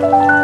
Bye.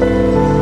Música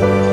Bye.